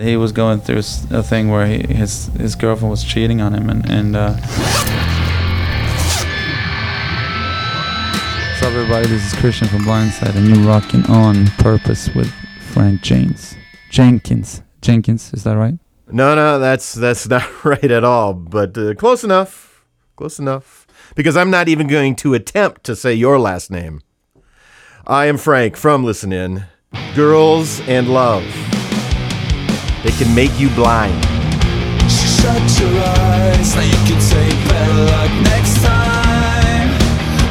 He was going through a thing where he, his his girlfriend was cheating on him, and and. Uh, What's up, everybody? This is Christian from Blindside, and you're rocking on purpose with Frank James Jenkins. Jenkins, is that right? No, no, that's that's not right at all. But uh, close enough, close enough. Because I'm not even going to attempt to say your last name. I am Frank from Listen In. Girls and love. They can make you blind. Shut your eyes, now you can say better luck next time.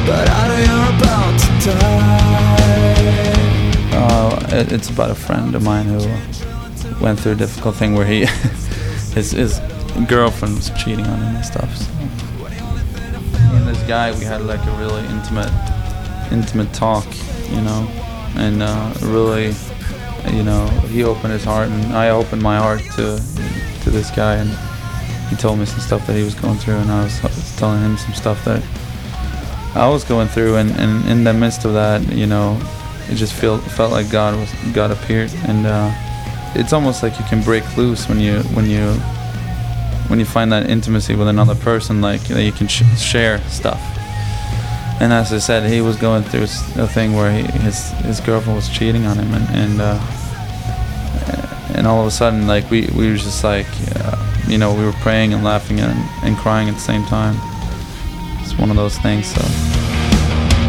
But I know you're about to die. Uh, it, it's about a friend of mine who went through a difficult thing where he his his girlfriend was cheating on him and stuff. So. Me and this guy, we had like a really intimate intimate talk, you know, and uh, really, you know, he opened his heart and I opened my heart to to this guy, and he told me some stuff that he was going through, and I was, I was telling him some stuff that I was going through, and, and in the midst of that, you know, it just felt felt like God was God appeared, and uh, it's almost like you can break loose when you when you when you find that intimacy with another person, like that you can sh- share stuff. And as I said, he was going through a thing where he, his his girlfriend was cheating on him, and and uh, and all of a sudden, like we we were just like, uh, you know, we were praying and laughing and, and crying at the same time. It's one of those things. So.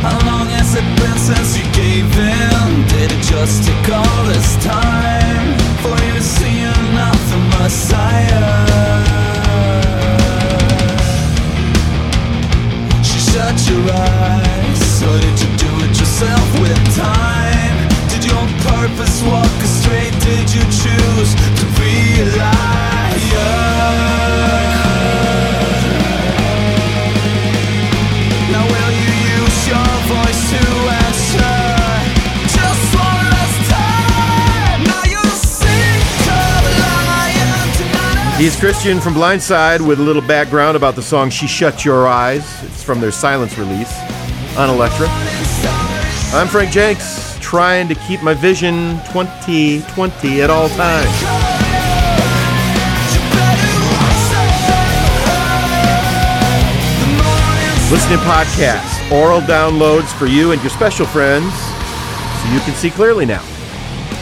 How long has it been since you gave in? Did it just take all this time for you to see Messiah? She shut your eyes, or did you do it yourself with time? Did you on purpose walk? Did you choose to be. He's Christian from Blindside with a little background about the song She Shut Your Eyes. It's from their Silence release on Elektra. I'm Frank Jenks, trying to keep my vision 2020 at all times. Listening podcasts, oral downloads for you and your special friends, so you can see clearly now.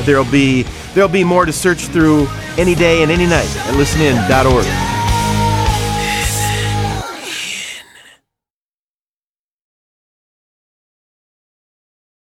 There'll be there'll be more to search through any day and any night at listenin.org.